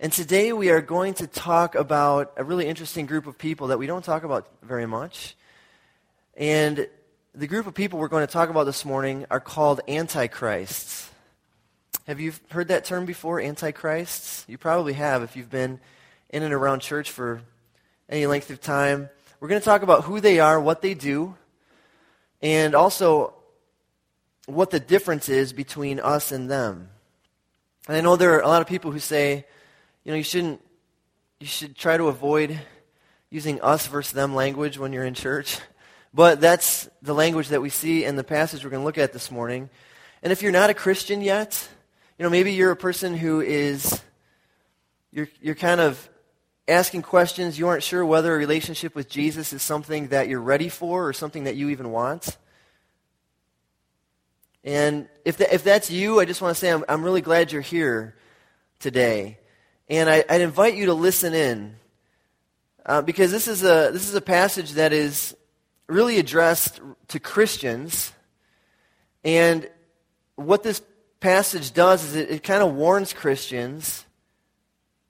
And today we are going to talk about a really interesting group of people that we don't talk about very much. And the group of people we're going to talk about this morning are called antichrists. Have you heard that term before, antichrists? You probably have if you've been in and around church for any length of time. We're going to talk about who they are, what they do, and also what the difference is between us and them. And I know there are a lot of people who say, you know, you shouldn't, you should try to avoid using us versus them language when you're in church. But that's the language that we see in the passage we're going to look at this morning. And if you're not a Christian yet, you know, maybe you're a person who is, you're, you're kind of asking questions. You aren't sure whether a relationship with Jesus is something that you're ready for or something that you even want. And if, the, if that's you, I just want to say I'm, I'm really glad you're here today. And I, would invite you to listen in uh, because this is, a, this is a passage that is really addressed to Christians. And what this passage does is it, it kind of warns Christians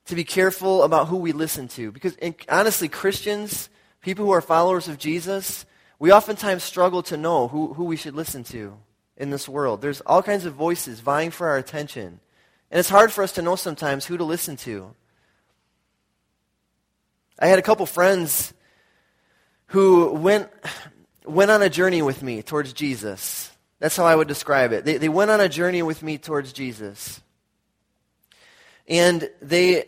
to be careful about who we listen to. Because honestly, Christians, people who are followers of Jesus, we oftentimes struggle to know who, who we should listen to in this world. There's all kinds of voices vying for our attention. And it's hard for us to know sometimes who to listen to. I had a couple friends who went, went on a journey with me towards Jesus. That's how I would describe it. They, they went on a journey with me towards Jesus. And they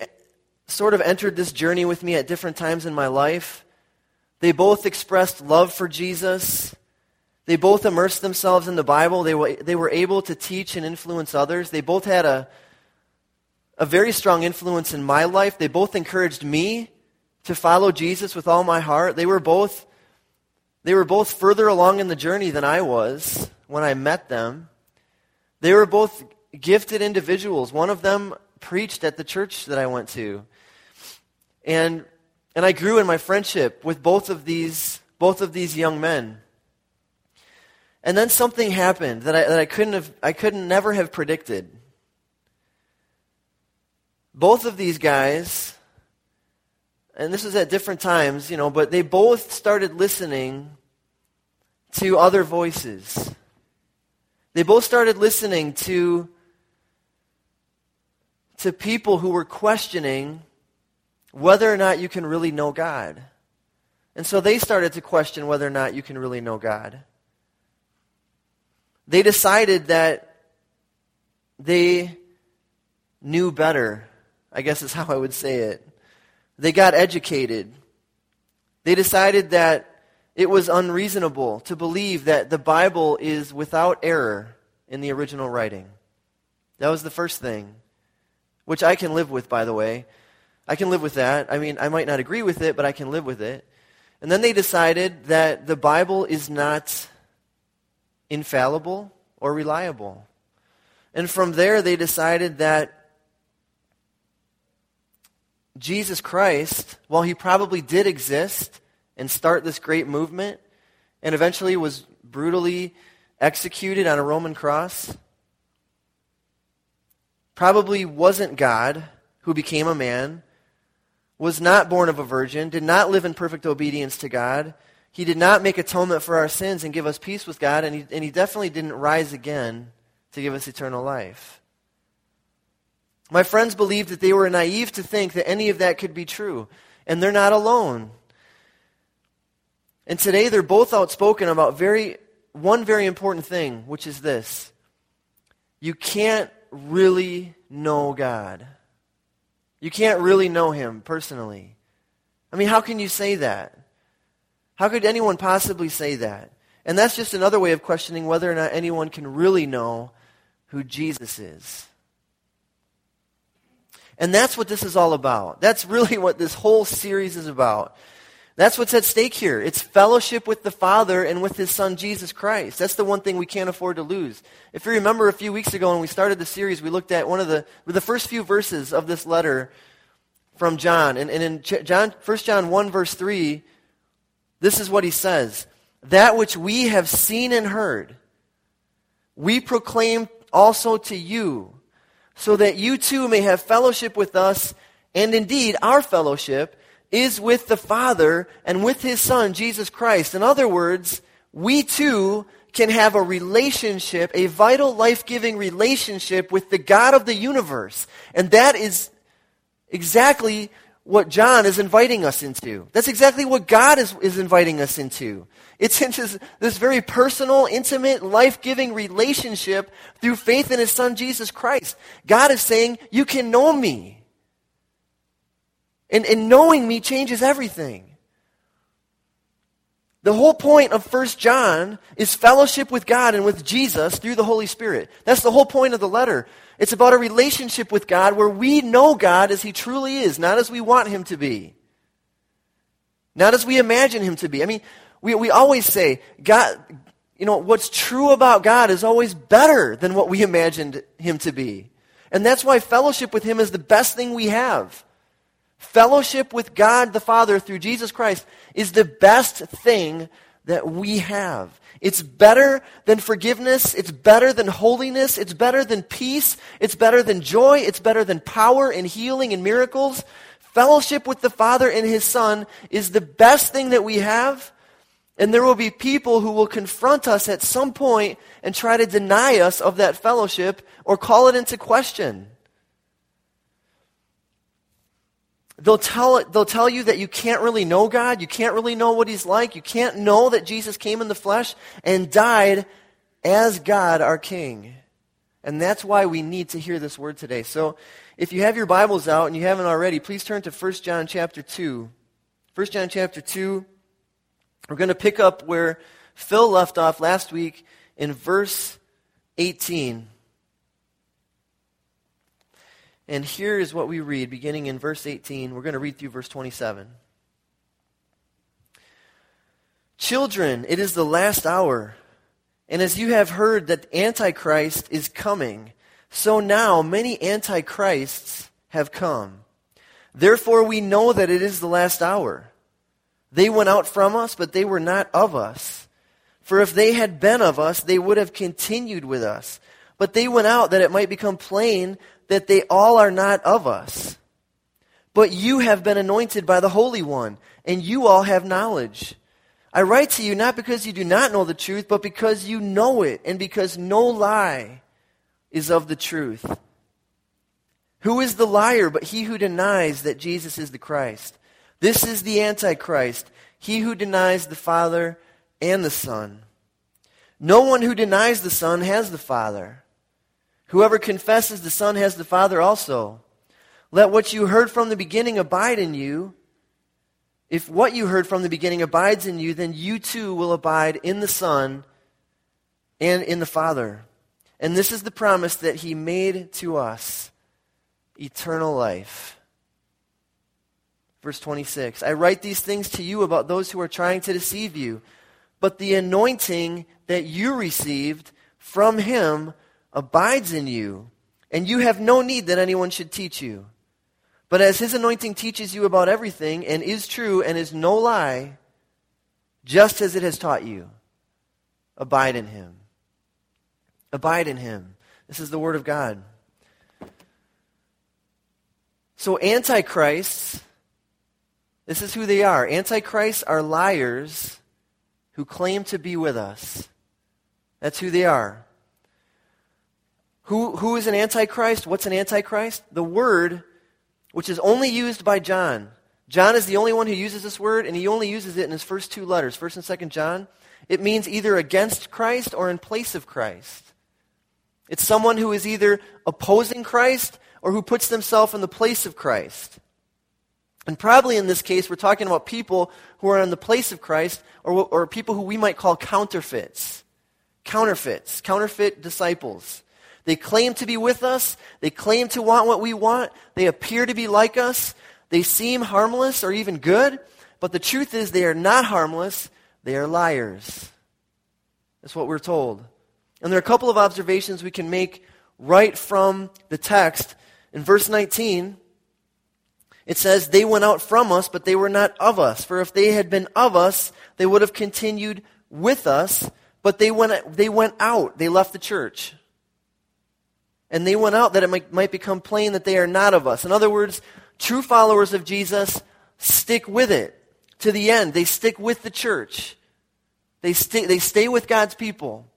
sort of entered this journey with me at different times in my life. They both expressed love for Jesus. They both immersed themselves in the Bible. They were, they were able to teach and influence others. They both had a, a very strong influence in my life. They both encouraged me to follow Jesus with all my heart. They were both, they were both further along in the journey than I was when I met them. They were both gifted individuals. One of them preached at the church that I went to. And, and I grew in my friendship with both of these, both of these young men. And then something happened that I, that I couldn't have, I couldn't never have predicted. Both of these guys, and this was at different times, you know, but they both started listening to other voices. They both started listening to, to people who were questioning whether or not you can really know God. And so they started to question whether or not you can really know God they decided that they knew better. I guess is how I would say it. They got educated. They decided that it was unreasonable to believe that the Bible is without error in the original writing. That was the first thing, which I can live with, by the way. I can live with that. I mean, I might not agree with it, but I can live with it. And then they decided that the Bible is not infallible or reliable. And from there, they decided that Jesus Christ, while he probably did exist and start this great movement, and eventually was brutally executed on a Roman cross, probably wasn't God who became a man, was not born of a virgin, did not live in perfect obedience to God, he did not make atonement for our sins and give us peace with God, and he, and he definitely didn't rise again to give us eternal life. My friends believed that they were naive to think that any of that could be true, and they're not alone. And today they're both outspoken about very, one very important thing, which is this you can't really know God. You can't really know Him personally. I mean, how can you say that? How could anyone possibly say that? And that's just another way of questioning whether or not anyone can really know who Jesus is. And that's what this is all about. That's really what this whole series is about. That's what's at stake here. It's fellowship with the Father and with His Son, Jesus Christ. That's the one thing we can't afford to lose. If you remember a few weeks ago when we started the series, we looked at one of the, the first few verses of this letter from John. And, and in John, 1 John 1 verse 3, this is what he says That which we have seen and heard, we proclaim also to you, so that you too may have fellowship with us, And indeed, our fellowship is with the Father and with His Son, Jesus Christ. In other words, we too can have a relationship, a vital, life-giving relationship with the God of the universe. And that is exactly what John is inviting us into. That's exactly what God is, is inviting us into. It's into this, this very personal, intimate, life-giving relationship through faith in His Son, Jesus Christ. God is saying, you can know me. And, and knowing me changes everything. The whole point of 1 John is fellowship with God and with Jesus through the Holy Spirit. That's the whole point of the letter. It's about a relationship with God where we know God as He truly is, not as we want Him to be. Not as we imagine Him to be. I mean, we, we always say, God, you know, what's true about God is always better than what we imagined Him to be. And that's why fellowship with Him is the best thing we have. Fellowship with God the Father through Jesus Christ is the best thing that we have. It's better than forgiveness. It's better than holiness. It's better than peace. It's better than joy. It's better than power and healing and miracles. Fellowship with the Father and His Son is the best thing that we have. And there will be people who will confront us at some point and try to deny us of that fellowship or call it into question. They'll tell, they'll tell you that you can't really know God. You can't really know what He's like. You can't know that Jesus came in the flesh and died as God, our King. And that's why we need to hear this word today. So if you have your Bibles out and you haven't already, please turn to 1 John chapter 2. 1 John chapter 2. We're going to pick up where Phil left off last week in verse 18. And here is what we read beginning in verse 18. We're going to read through verse 27. Children, it is the last hour. And as you have heard that Antichrist is coming, so now many Antichrists have come. Therefore we know that it is the last hour. They went out from us, but they were not of us. For if they had been of us, they would have continued with us. But they went out that it might become plain that they all are not of us. But you have been anointed by the Holy One, and you all have knowledge. I write to you not because you do not know the truth, but because you know it, and because no lie is of the truth. Who is the liar but he who denies that Jesus is the Christ? This is the Antichrist, he who denies the Father and the Son. No one who denies the Son has the Father. Whoever confesses the Son has the Father also. Let what you heard from the beginning abide in you. If what you heard from the beginning abides in you, then you too will abide in the Son and in the Father. And this is the promise that he made to us eternal life. Verse 26 I write these things to you about those who are trying to deceive you, but the anointing that you received from him abides in you, and you have no need that anyone should teach you. But as his anointing teaches you about everything, and is true, and is no lie, just as it has taught you, abide in him. Abide in him. This is the word of God. So, antichrists, this is who they are. Antichrists are liars who claim to be with us. That's who they are. Who, who is an antichrist? What's an antichrist? The word, which is only used by John. John is the only one who uses this word, and he only uses it in his first two letters, 1st and 2nd John. It means either against Christ or in place of Christ. It's someone who is either opposing Christ or who puts themselves in the place of Christ. And probably in this case, we're talking about people who are in the place of Christ or, or people who we might call counterfeits. Counterfeits, counterfeit disciples. They claim to be with us. They claim to want what we want. They appear to be like us. They seem harmless or even good. But the truth is, they are not harmless. They are liars. That's what we're told. And there are a couple of observations we can make right from the text. In verse 19, it says, They went out from us, but they were not of us. For if they had been of us, they would have continued with us. But they went, they went out. They left the church. And they went out that it might, might become plain that they are not of us. In other words, True followers of Jesus stick with it to the end. They stick with the church. They stay, they stay with God's people.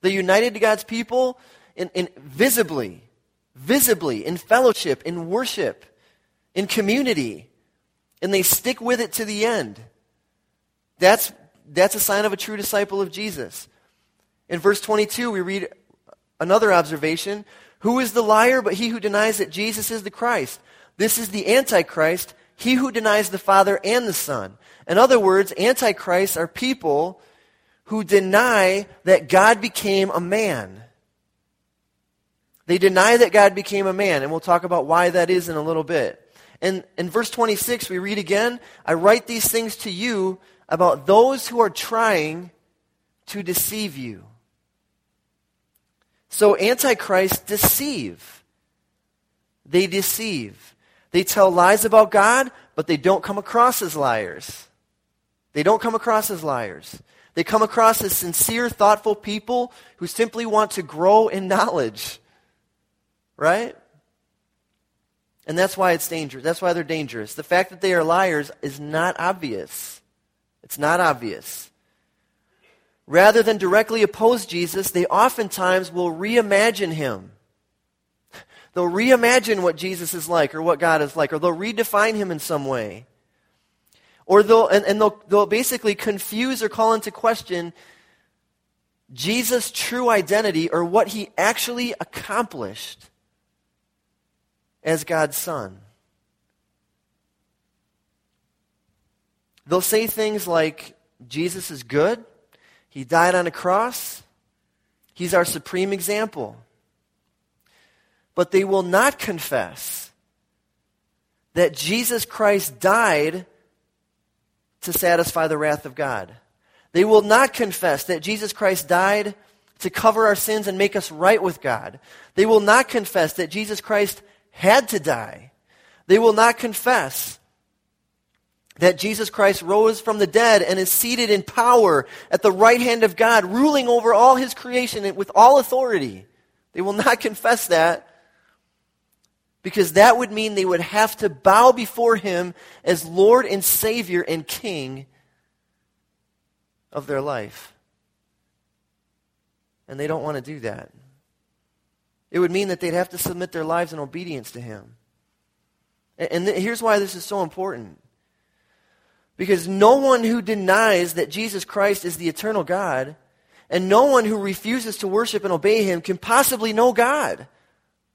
They're united to God's people in, in visibly, visibly, in fellowship, in worship, in community. And they stick with it to the end. That's, that's a sign of a true disciple of Jesus. In verse 22, we read another observation. Who is the liar but he who denies that Jesus is the Christ? This is the Antichrist, he who denies the Father and the Son. In other words, Antichrists are people who deny that God became a man. They deny that God became a man, and we'll talk about why that is in a little bit. And in verse 26, we read again, I write these things to you about those who are trying to deceive you. So Antichrist deceive. They deceive. They tell lies about God, but they don't come across as liars. They don't come across as liars. They come across as sincere, thoughtful people who simply want to grow in knowledge. Right? And that's why it's dangerous. That's why they're dangerous. The fact that they are liars is not obvious. It's not obvious. Rather than directly oppose Jesus, they oftentimes will reimagine him. They'll reimagine what Jesus is like or what God is like, or they'll redefine him in some way. Or they'll, and, and they'll, they'll basically confuse or call into question Jesus' true identity or what he actually accomplished as God's Son. They'll say things like, Jesus is good. He died on a cross. He's our supreme example. But they will not confess that Jesus Christ died to satisfy the wrath of God. They will not confess that Jesus Christ died to cover our sins and make us right with God. They will not confess that Jesus Christ had to die. They will not confess that Jesus Christ rose from the dead and is seated in power at the right hand of God, ruling over all his creation with all authority. They will not confess that because that would mean they would have to bow before him as Lord and Savior and King of their life. And they don't want to do that. It would mean that they'd have to submit their lives in obedience to him. And th- here's why this is so important. Because no one who denies that Jesus Christ is the eternal God, and no one who refuses to worship and obey him can possibly know God.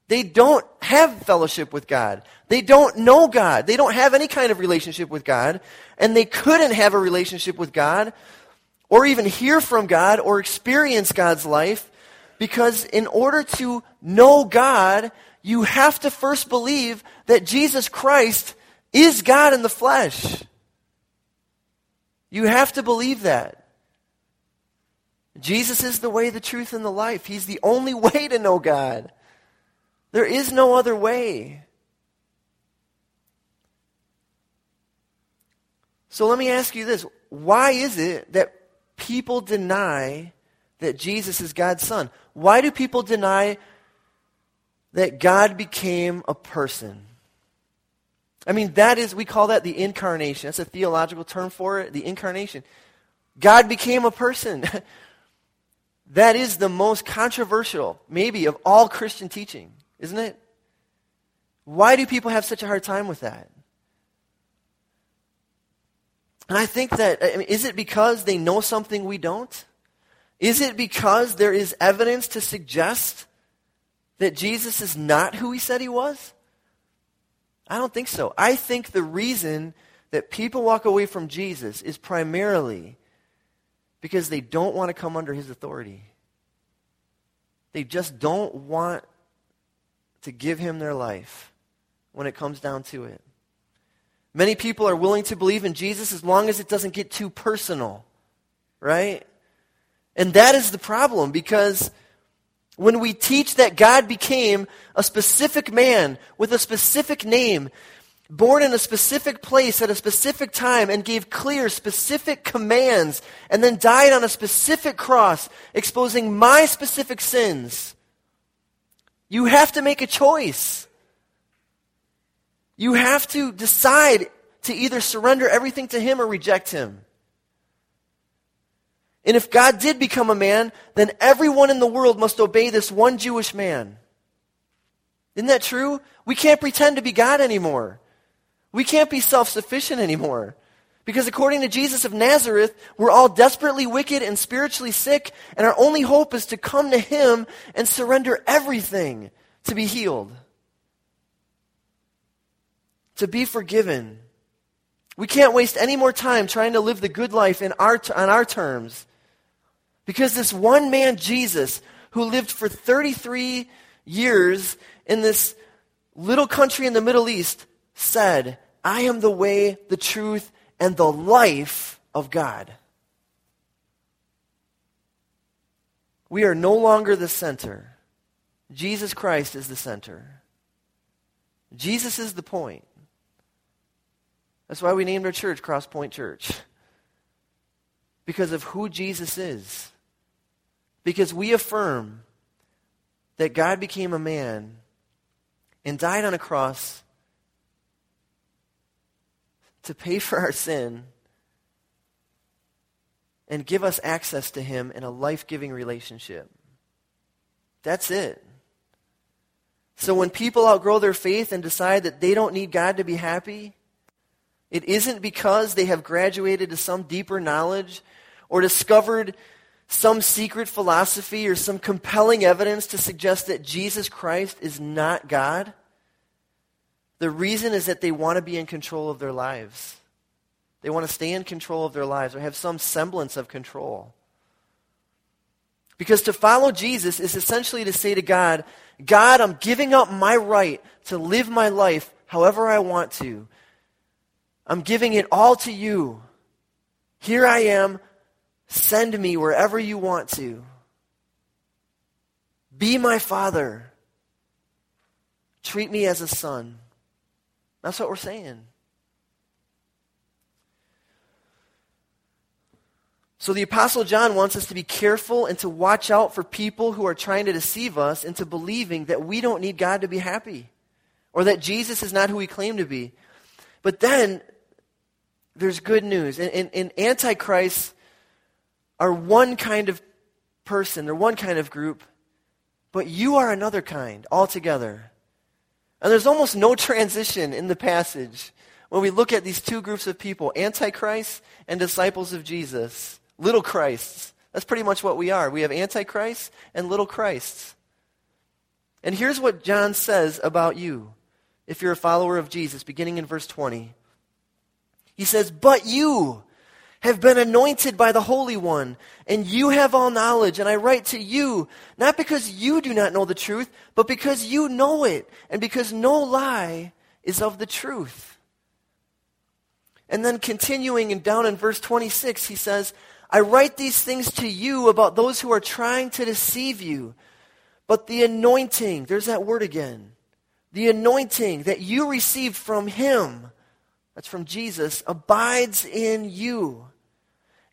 They don't have fellowship with God. They don't know God. They don't have any kind of relationship with God. And they couldn't have a relationship with God or even hear from God or experience God's life because in order to know God, you have to first believe that Jesus Christ is God in the flesh. You have to believe that. Jesus is the way, the truth, and the life. He's the only way to know God. There is no other way. So let me ask you this. Why is it that people deny that Jesus is God's Son? Why do people deny that God became a person? I mean, that is, we call that the incarnation. That's a theological term for it, the incarnation. God became a person. that is the most controversial, maybe, of all Christian teaching, isn't it? Why do people have such a hard time with that? And I think that, I mean, is it because they know something we don't? Is it because there is evidence to suggest that Jesus is not who he said he was? I don't think so. I think the reason that people walk away from Jesus is primarily because they don't want to come under his authority. They just don't want to give him their life when it comes down to it. Many people are willing to believe in Jesus as long as it doesn't get too personal, right? And that is the problem because when we teach that God became a specific man with a specific name, born in a specific place at a specific time, and gave clear, specific commands, and then died on a specific cross, exposing my specific sins, you have to make a choice. You have to decide to either surrender everything to Him or reject Him. And if God did become a man, then everyone in the world must obey this one Jewish man. Isn't that true? We can't pretend to be God anymore. We can't be self sufficient anymore. Because according to Jesus of Nazareth, we're all desperately wicked and spiritually sick, and our only hope is to come to Him and surrender everything to be healed, to be forgiven. We can't waste any more time trying to live the good life in our, on our terms. Because this one man, Jesus, who lived for 33 years in this little country in the Middle East, said, I am the way, the truth, and the life of God. We are no longer the center. Jesus Christ is the center. Jesus is the point. That's why we named our church Cross Point Church. Because of who Jesus is. Because we affirm that God became a man and died on a cross to pay for our sin and give us access to Him in a life giving relationship. That's it. So when people outgrow their faith and decide that they don't need God to be happy, it isn't because they have graduated to some deeper knowledge or discovered some secret philosophy or some compelling evidence to suggest that Jesus Christ is not God. The reason is that they want to be in control of their lives. They want to stay in control of their lives or have some semblance of control. Because to follow Jesus is essentially to say to God, God, I'm giving up my right to live my life however I want to. I'm giving it all to you. Here I am. Send me wherever you want to. Be my father. Treat me as a son. That's what we're saying. So the Apostle John wants us to be careful and to watch out for people who are trying to deceive us into believing that we don't need God to be happy or that Jesus is not who we claim to be. But then there's good news. And, and, and Antichrist are one kind of person, they're one kind of group, but you are another kind altogether. And there's almost no transition in the passage when we look at these two groups of people Antichrist and disciples of Jesus, little Christs. That's pretty much what we are. We have Antichrist and little Christs. And here's what John says about you if you're a follower of Jesus, beginning in verse 20. He says, But you, have been anointed by the Holy One, and you have all knowledge, and I write to you, not because you do not know the truth, but because you know it, and because no lie is of the truth. And then continuing and down in verse 26, he says, I write these things to you about those who are trying to deceive you. But the anointing, there's that word again, the anointing that you received from him, that's from Jesus, abides in you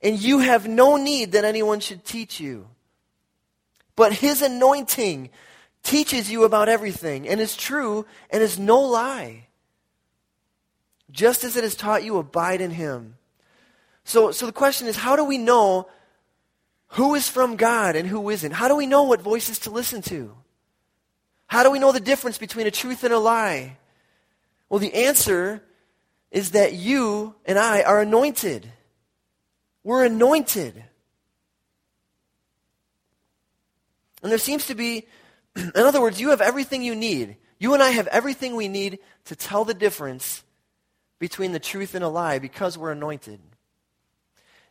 and you have no need that anyone should teach you. But his anointing teaches you about everything and is true and is no lie. Just as it has taught you, abide in him. So, so the question is how do we know who is from God and who isn't? How do we know what voices to listen to? How do we know the difference between a truth and a lie? Well, the answer is that you and I are anointed. We're anointed. And there seems to be, in other words, you have everything you need. You and I have everything we need to tell the difference between the truth and a lie because we're anointed.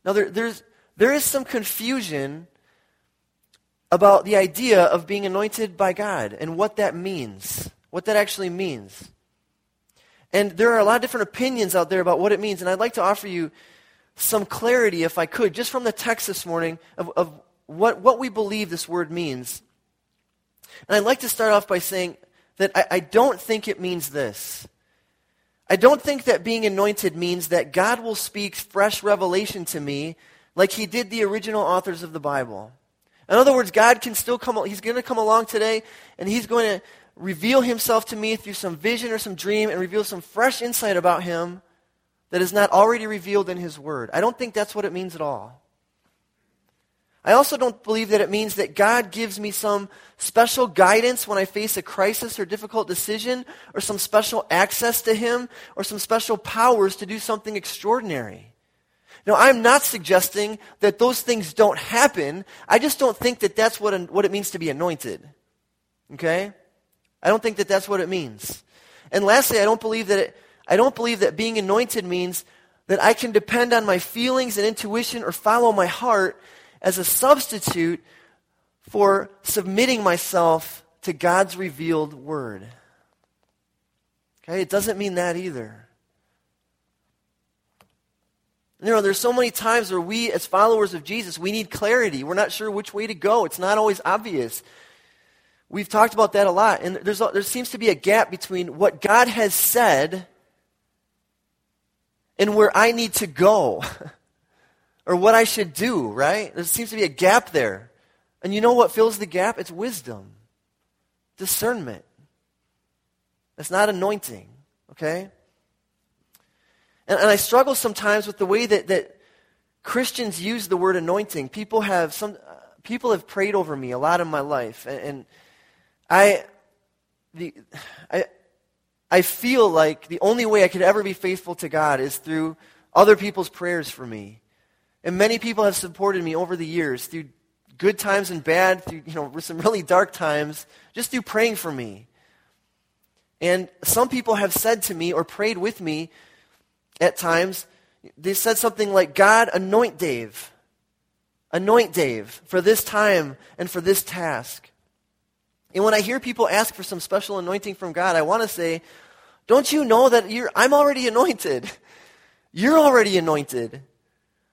Now, there, there's, there is some confusion about the idea of being anointed by God and what that means, what that actually means. And there are a lot of different opinions out there about what it means, and I'd like to offer you some clarity, if I could, just from the text this morning of, of what, what we believe this word means. And I'd like to start off by saying that I, I don't think it means this. I don't think that being anointed means that God will speak fresh revelation to me like he did the original authors of the Bible. In other words, God can still come, he's going to come along today and he's going to reveal himself to me through some vision or some dream and reveal some fresh insight about him that is not already revealed in his word. I don't think that's what it means at all. I also don't believe that it means that God gives me some special guidance when I face a crisis or difficult decision, or some special access to Him, or some special powers to do something extraordinary. Now, I'm not suggesting that those things don't happen. I just don't think that that's what, what it means to be anointed. Okay? I don't think that that's what it means. And lastly, I don't believe that it, I don't believe that being anointed means that I can depend on my feelings and intuition or follow my heart as a substitute for submitting myself to God's revealed word. Okay? It doesn't mean that either. You know, there's so many times where we, as followers of Jesus, we need clarity. We're not sure which way to go. It's not always obvious. We've talked about that a lot. And there's, there seems to be a gap between what God has said and where I need to go or what I should do, right? There seems to be a gap there. And you know what fills the gap? It's wisdom, discernment. It's not anointing, okay? And, and I struggle sometimes with the way that, that Christians use the word anointing. People have, some, people have prayed over me a lot in my life. And, and I, the, I, I feel like the only way I could ever be faithful to God is through other people's prayers for me. And many people have supported me over the years through good times and bad, through you know, some really dark times, just through praying for me. And some people have said to me or prayed with me at times, they said something like, God, anoint Dave. Anoint Dave for this time and for this task. And when I hear people ask for some special anointing from God, I want to say, don't you know that I'm already anointed? You're already anointed.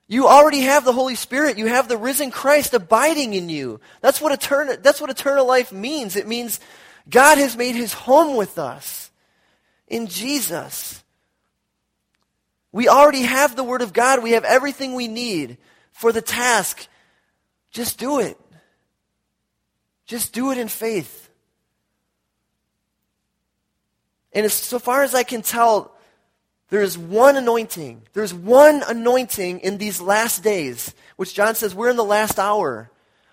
You already have the Holy Spirit. You have the risen Christ abiding in you. That's what eternal, that's what eternal life means. It means God has made his home with us in Jesus. We already have the Word of God. We have everything we need for the task. Just do it. Just do it in faith. And as so far as I can tell, there is one anointing. There's one anointing in these last days, which John says we're in the last hour.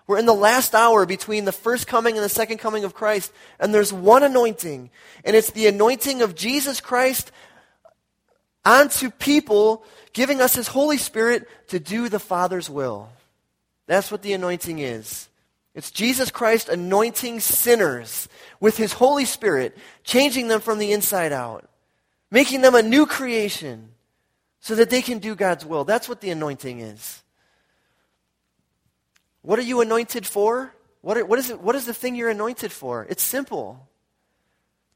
We're in the last hour between the first coming and the second coming of Christ. And there's one anointing. And it's the anointing of Jesus Christ onto people, giving us His Holy Spirit to do the Father's will. That's what the anointing is. It's Jesus Christ anointing sinners with His Holy Spirit, changing them from the inside out, making them a new creation so that they can do God's will. That's what the anointing is. What are you anointed for? What, are, what, is it, what is the thing you're anointed for? It's simple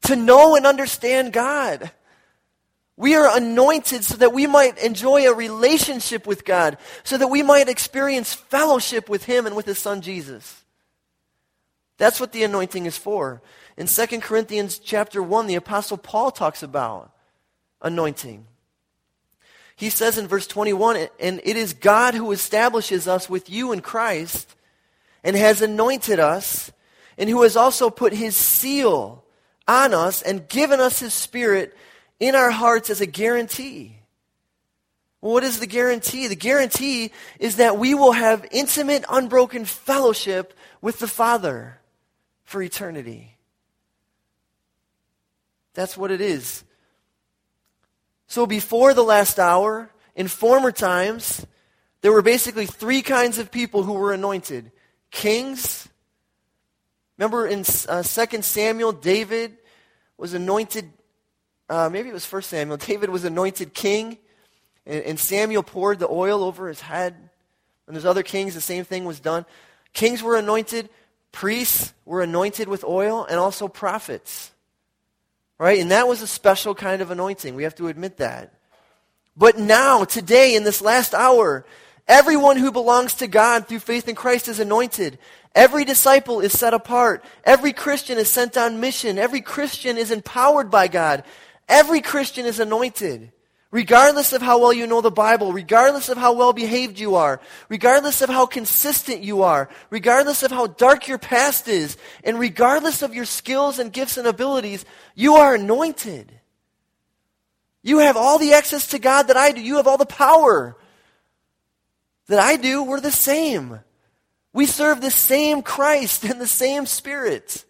to know and understand God. We are anointed so that we might enjoy a relationship with God, so that we might experience fellowship with Him and with His Son Jesus. That's what the anointing is for. In 2 Corinthians chapter 1, the Apostle Paul talks about anointing. He says in verse 21, And it is God who establishes us with you in Christ and has anointed us, and who has also put His seal on us and given us His Spirit in our hearts as a guarantee. Well, what is the guarantee? The guarantee is that we will have intimate, unbroken fellowship with the Father for eternity. That's what it is. So before the last hour, in former times, there were basically three kinds of people who were anointed kings. Remember in uh, 2 Samuel, David was anointed uh, maybe it was First Samuel. David was anointed king, and, and Samuel poured the oil over his head. And there's other kings, the same thing was done. Kings were anointed, priests were anointed with oil, and also prophets. Right? And that was a special kind of anointing. We have to admit that. But now, today, in this last hour, everyone who belongs to God through faith in Christ is anointed. Every disciple is set apart. Every Christian is sent on mission. Every Christian is empowered by God. Every Christian is anointed, Regardless of how well you know the Bible, regardless of how well behaved you are, regardless of how consistent you are, regardless of how dark your past is, and regardless of your skills and gifts and abilities, you are anointed. You have all the access to God that I do. You have all the power that I do. We're the same. We serve the same Christ and the same Spirit.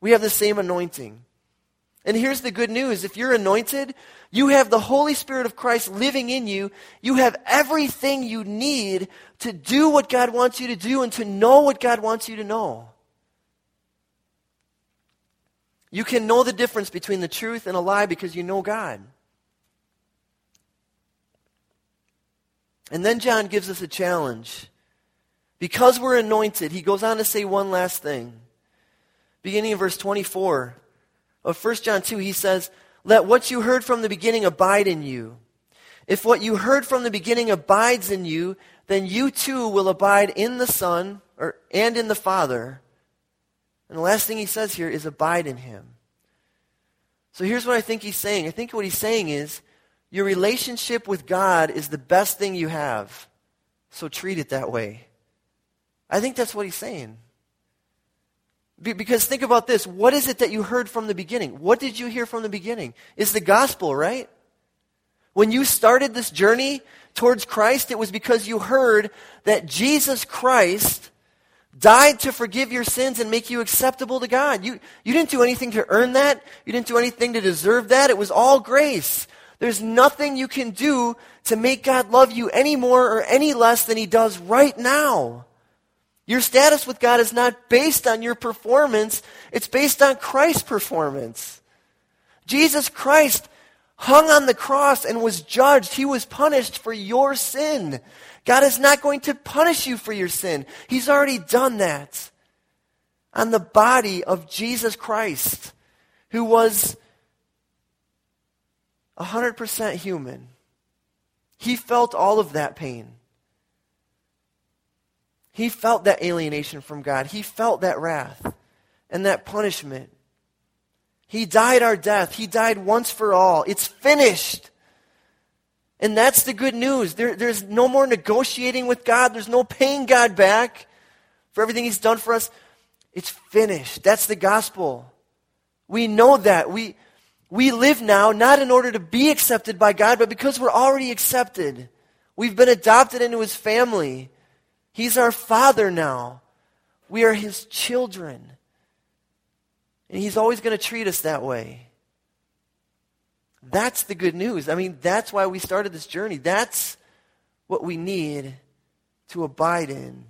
We have the same anointing. And here's the good news. If you're anointed, you have the Holy Spirit of Christ living in you. You have everything you need to do what God wants you to do and to know what God wants you to know. You can know the difference between the truth and a lie because you know God. And then John gives us a challenge. Because we're anointed, he goes on to say one last thing. Beginning in verse 24 of 1 John 2, he says, let what you heard from the beginning abide in you. If what you heard from the beginning abides in you, then you too will abide in the Son or, and in the Father. And the last thing he says here is abide in him. So here's what I think he's saying. I think what he's saying is your relationship with God is the best thing you have. So treat it that way. I think that's what he's saying. Because think about this. What is it that you heard from the beginning? What did you hear from the beginning? It's the gospel, right? When you started this journey towards Christ, it was because you heard that Jesus Christ died to forgive your sins and make you acceptable to God. You, you didn't do anything to earn that. You didn't do anything to deserve that. It was all grace. There's nothing you can do to make God love you any more or any less than he does right now. Your status with God is not based on your performance, it's based on Christ's performance. Jesus Christ hung on the cross and was judged. He was punished for your sin. God is not going to punish you for your sin. He's already done that on the body of Jesus Christ, who was 100% human. He felt all of that pain. He felt that alienation from God. He felt that wrath and that punishment. He died our death. He died once for all. It's finished. And that's the good news. There, there's no more negotiating with God. There's no paying God back for everything He's done for us. It's finished. That's the gospel. We know that. We, we live now not in order to be accepted by God, but because we're already accepted. We've been adopted into His family. He's our Father now. We are His children. And He's always going to treat us that way. That's the good news. I mean, that's why we started this journey. That's what we need to abide in.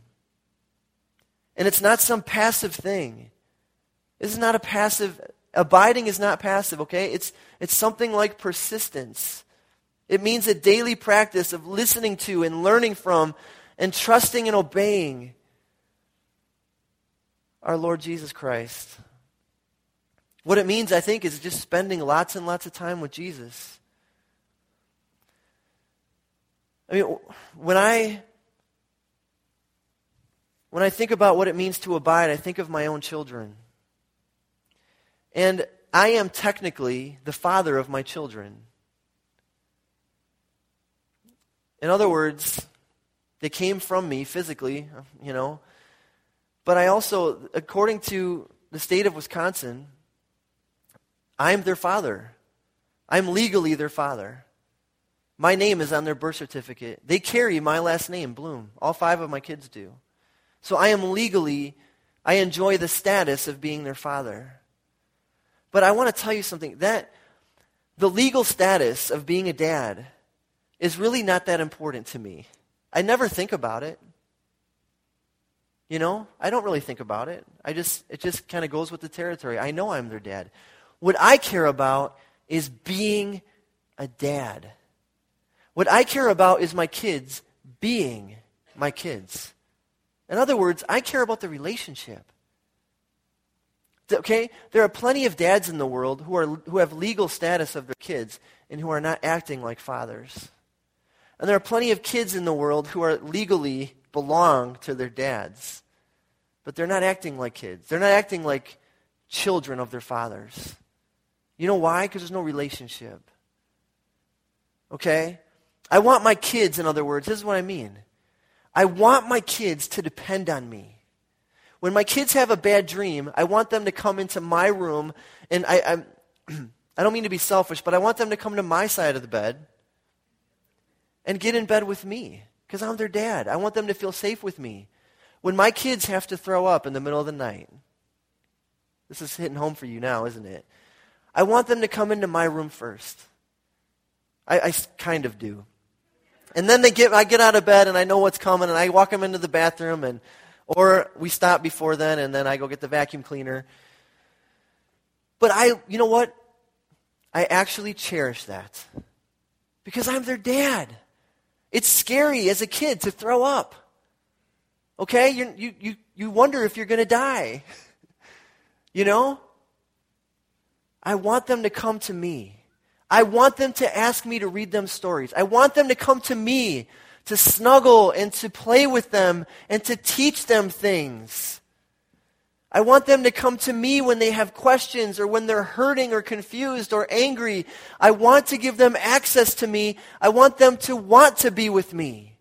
And it's not some passive thing. This is not a passive, abiding is not passive, okay? It's, it's something like persistence. It means a daily practice of listening to and learning from and trusting and obeying our Lord Jesus Christ. What it means, I think, is just spending lots and lots of time with Jesus. I mean, when I when I think about what it means to abide, I think of my own children. And I am technically the father of my children. In other words, they came from me physically, you know. But I also, according to the state of Wisconsin, I'm their father. I'm legally their father. My name is on their birth certificate. They carry my last name, Bloom. All five of my kids do. So I am legally, I enjoy the status of being their father. But I want to tell you something that the legal status of being a dad is really not that important to me. I never think about it. You know, I don't really think about it. I just it just kind of goes with the territory. I know I'm their dad. What I care about is being a dad. What I care about is my kids being my kids. In other words, I care about the relationship. Okay? There are plenty of dads in the world who, are, who have legal status of their kids and who are not acting like fathers. And there are plenty of kids in the world who are legally belong to their dads. But they're not acting like kids. They're not acting like children of their fathers. You know why? Because there's no relationship. Okay? I want my kids, in other words, this is what I mean. I want my kids to depend on me. When my kids have a bad dream, I want them to come into my room, and I, I'm, I don't mean to be selfish, but I want them to come to my side of the bed and get in bed with me because I'm their dad. I want them to feel safe with me. When my kids have to throw up in the middle of the night, this is hitting home for you now, isn't it? I want them to come into my room first. I, I kind of do. And then they get, I get out of bed and I know what's coming and I walk them into the bathroom and, or we stop before then and then I go get the vacuum cleaner. But I, you know what? I actually cherish that because I'm their dad. It's scary as a kid to throw up. Okay? You're, you, you, you wonder if you're going to die. you know? I want them to come to me. I want them to ask me to read them stories. I want them to come to me to snuggle and to play with them and to teach them things. I want them to come to me when they have questions or when they're hurting or confused or angry. I want to give them access to me. I want them to want to be with me.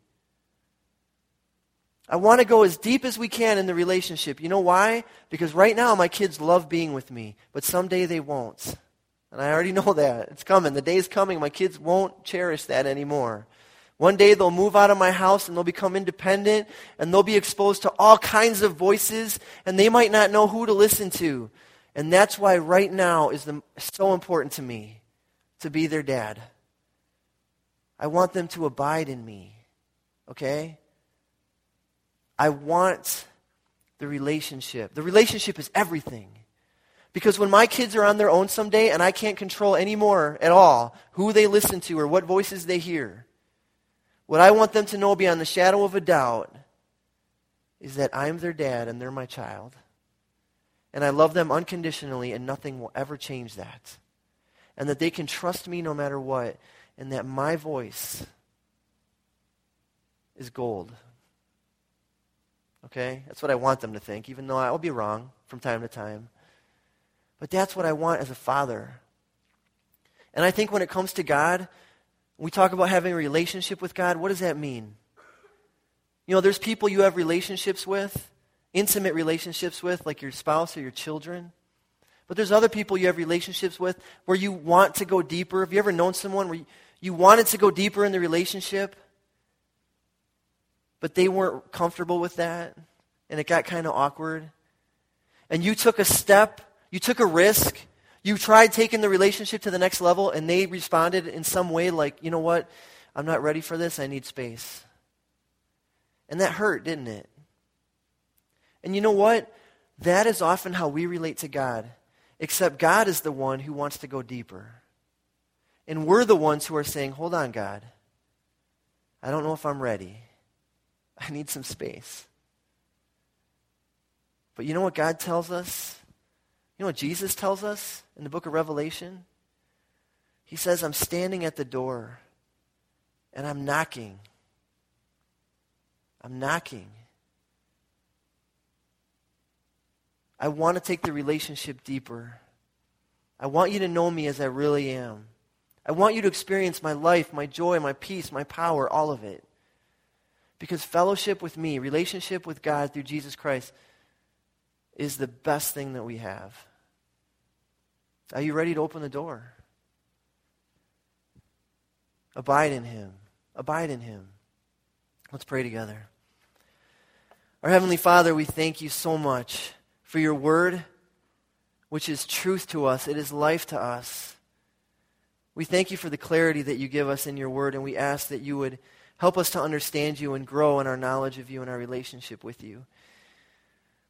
I want to go as deep as we can in the relationship. You know why? Because right now my kids love being with me, but someday they won't. And I already know that. It's coming. The day's coming. My kids won't cherish that anymore. One day they'll move out of my house and they'll become independent and they'll be exposed to all kinds of voices and they might not know who to listen to. And that's why right now is the, so important to me to be their dad. I want them to abide in me. Okay? I want the relationship. The relationship is everything. Because when my kids are on their own someday and I can't control anymore at all who they listen to or what voices they hear, what I want them to know beyond the shadow of a doubt is that I'm their dad and they're my child. And I love them unconditionally, and nothing will ever change that. And that they can trust me no matter what, and that my voice is gold. Okay? That's what I want them to think, even though I'll be wrong from time to time. But that's what I want as a father. And I think when it comes to God, we talk about having a relationship with God. What does that mean? You know, there's people you have relationships with, intimate relationships with, like your spouse or your children. But there's other people you have relationships with where you want to go deeper. Have you ever known someone where you, wanted to go deeper in the relationship, but they weren't comfortable with that, and it got kind of awkward? And you took a step, you took a risk, you tried taking the relationship to the next level and they responded in some way like, you know what? I'm not ready for this. I need space. And that hurt, didn't it? And you know what? That is often how we relate to God. Except God is the one who wants to go deeper. And we're the ones who are saying, hold on, God. I don't know if I'm ready. I need some space. But you know what God tells us? You know what Jesus tells us in the book of Revelation? He says, I'm standing at the door and I'm knocking. I'm knocking. I want to take the relationship deeper. I want you to know me as I really am. I want you to experience my life, my joy, my peace, my power, all of it. Because fellowship with me, relationship with God through Jesus Christ, is the best thing that we have. Are you ready to open the door? Abide in Him. Abide in Him. Let's pray together. Our Heavenly Father, we thank you so much for your word, which is truth to us, it is life to us. We thank you for the clarity that you give us in your word, and we ask that you would help us to understand you and grow in our knowledge of you and our relationship with you.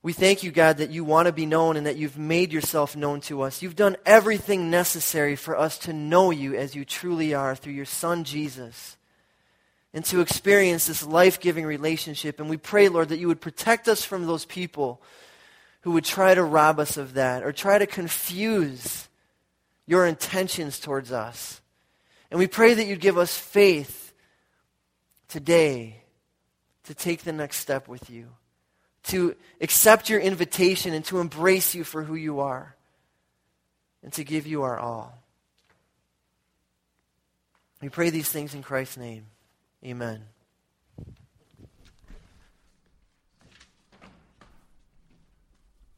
We thank you, God, that you want to be known and that you've made yourself known to us. You've done everything necessary for us to know you as you truly are through your Son, Jesus, and to experience this life giving relationship. And we pray, Lord, that you would protect us from those people who would try to rob us of that or try to confuse your intentions towards us. And we pray that you'd give us faith today to take the next step with you to accept your invitation and to embrace you for who you are and to give you our all. We pray these things in Christ's name. Amen.